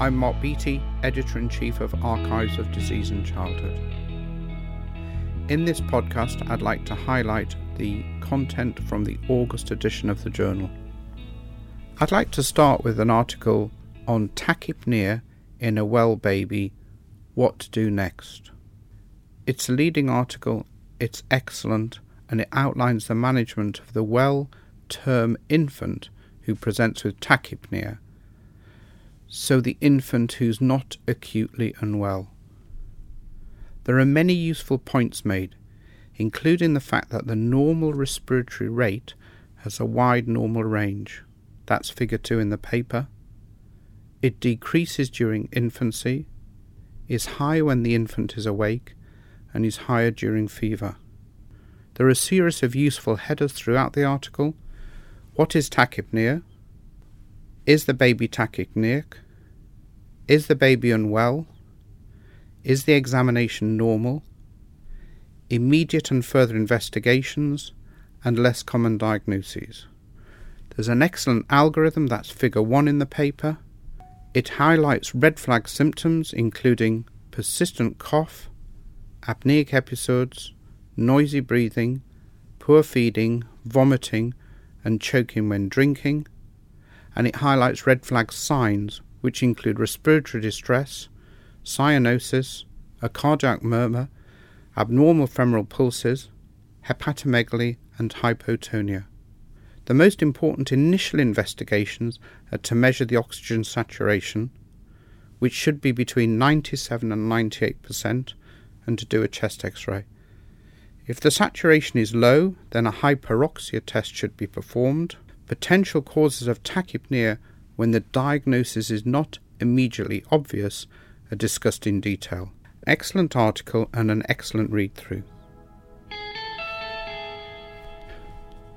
I'm Mark Beattie, Editor in Chief of Archives of Disease in Childhood. In this podcast, I'd like to highlight the content from the August edition of the journal. I'd like to start with an article on tachypnea in a well baby What to Do Next. It's a leading article, it's excellent, and it outlines the management of the well term infant who presents with tachypnea, so the infant who's not acutely unwell. There are many useful points made, including the fact that the normal respiratory rate has a wide normal range. That's figure 2 in the paper. It decreases during infancy, is high when the infant is awake, and is higher during fever. There are a series of useful headers throughout the article what is tachypnea? Is the baby tachypneic? Is the baby unwell? Is the examination normal? Immediate and further investigations, and less common diagnoses. There's an excellent algorithm that's figure 1 in the paper. It highlights red flag symptoms including persistent cough, apneic episodes, noisy breathing, poor feeding, vomiting, and choking when drinking, and it highlights red flag signs which include respiratory distress, cyanosis, a cardiac murmur, abnormal femoral pulses, hepatomegaly, and hypotonia. The most important initial investigations are to measure the oxygen saturation, which should be between 97 and 98%, and to do a chest x ray. If the saturation is low, then a hyperoxia test should be performed. Potential causes of tachypnea when the diagnosis is not immediately obvious are discussed in detail. Excellent article and an excellent read through.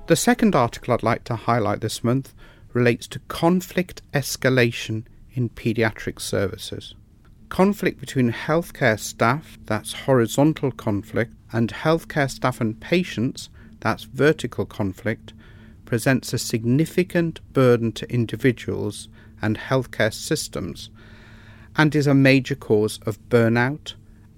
The second article I'd like to highlight this month relates to conflict escalation in paediatric services conflict between healthcare staff, that's horizontal conflict, and healthcare staff and patients, that's vertical conflict, presents a significant burden to individuals and healthcare systems and is a major cause of burnout,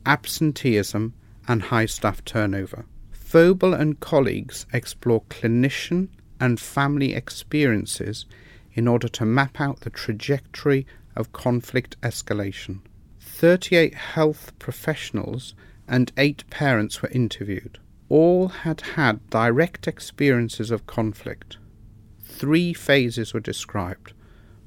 absenteeism, and high staff turnover. Forbat and colleagues explore clinician and family experiences in order to map out the trajectory of conflict escalation. 38 health professionals and 8 parents were interviewed. All had had direct experiences of conflict. Three phases were described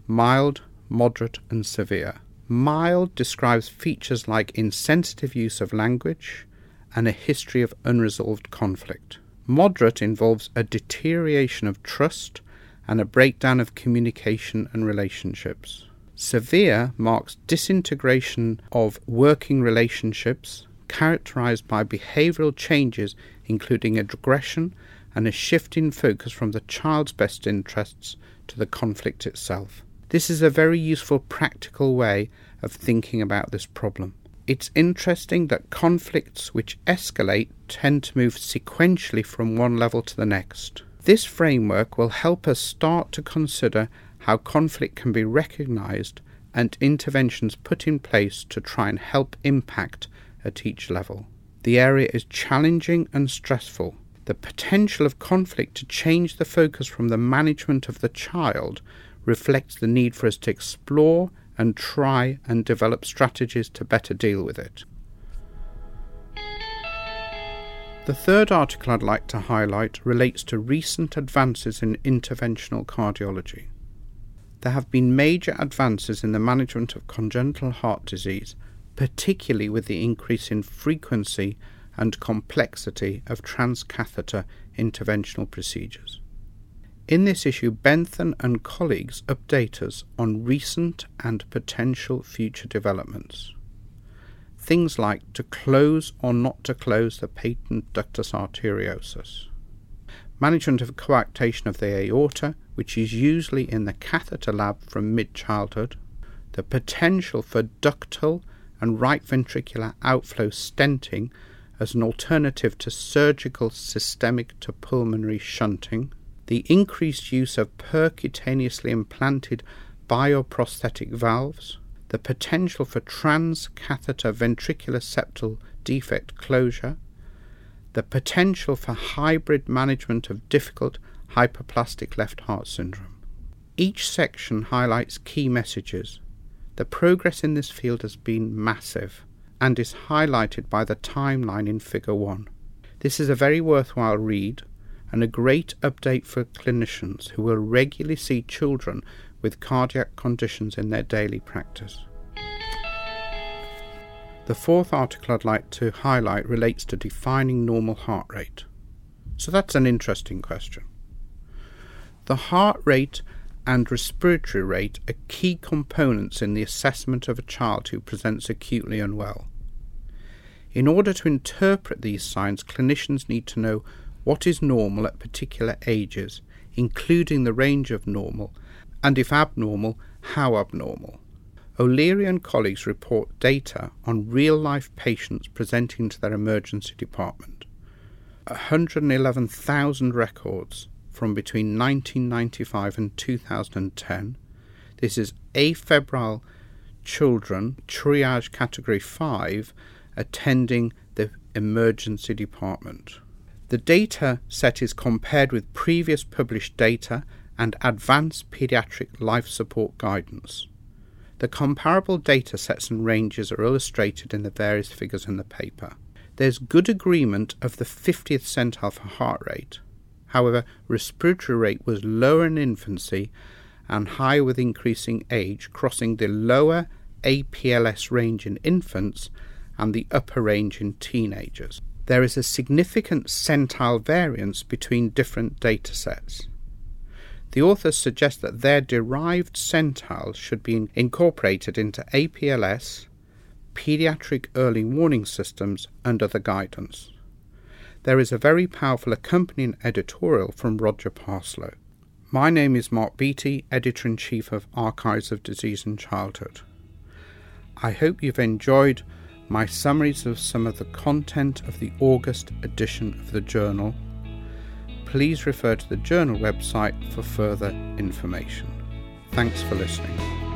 mild, moderate, and severe. Mild describes features like insensitive use of language and a history of unresolved conflict. Moderate involves a deterioration of trust and a breakdown of communication and relationships. Severe marks disintegration of working relationships characterized by behavioral changes including aggression and a shift in focus from the child's best interests to the conflict itself. This is a very useful practical way of thinking about this problem. It's interesting that conflicts which escalate tend to move sequentially from one level to the next. This framework will help us start to consider how conflict can be recognized and interventions put in place to try and help impact at each level. The area is challenging and stressful. The potential of conflict to change the focus from the management of the child reflects the need for us to explore and try and develop strategies to better deal with it. The third article I'd like to highlight relates to recent advances in interventional cardiology there have been major advances in the management of congenital heart disease, particularly with the increase in frequency and complexity of transcatheter interventional procedures. In this issue, Bentham and colleagues update us on recent and potential future developments. Things like to close or not to close the patent ductus arteriosus, management of coarctation of the aorta, which is usually in the catheter lab from mid childhood, the potential for ductal and right ventricular outflow stenting as an alternative to surgical systemic to pulmonary shunting, the increased use of percutaneously implanted bioprosthetic valves, the potential for transcatheter ventricular septal defect closure, the potential for hybrid management of difficult hypoplastic left heart syndrome. Each section highlights key messages. The progress in this field has been massive and is highlighted by the timeline in Figure 1. This is a very worthwhile read and a great update for clinicians who will regularly see children with cardiac conditions in their daily practice. The fourth article I'd like to highlight relates to defining normal heart rate. So that's an interesting question. The heart rate and respiratory rate are key components in the assessment of a child who presents acutely unwell. In order to interpret these signs, clinicians need to know what is normal at particular ages, including the range of normal, and if abnormal, how abnormal. O'Leary and colleagues report data on real life patients presenting to their emergency department. 111,000 records from between 1995 and 2010. This is afebrile children, triage category 5, attending the emergency department. The data set is compared with previous published data and advanced pediatric life support guidance. The comparable data sets and ranges are illustrated in the various figures in the paper. There's good agreement of the 50th centile for heart rate. However, respiratory rate was lower in infancy and higher with increasing age, crossing the lower APLS range in infants and the upper range in teenagers there is a significant centile variance between different data sets. The authors suggest that their derived centiles should be incorporated into APLS, pediatric early warning systems, and other guidance. There is a very powerful accompanying editorial from Roger Parslow. My name is Mark Beattie, Editor in Chief of Archives of Disease in Childhood. I hope you've enjoyed my summaries of some of the content of the August edition of the journal, please refer to the journal website for further information. Thanks for listening.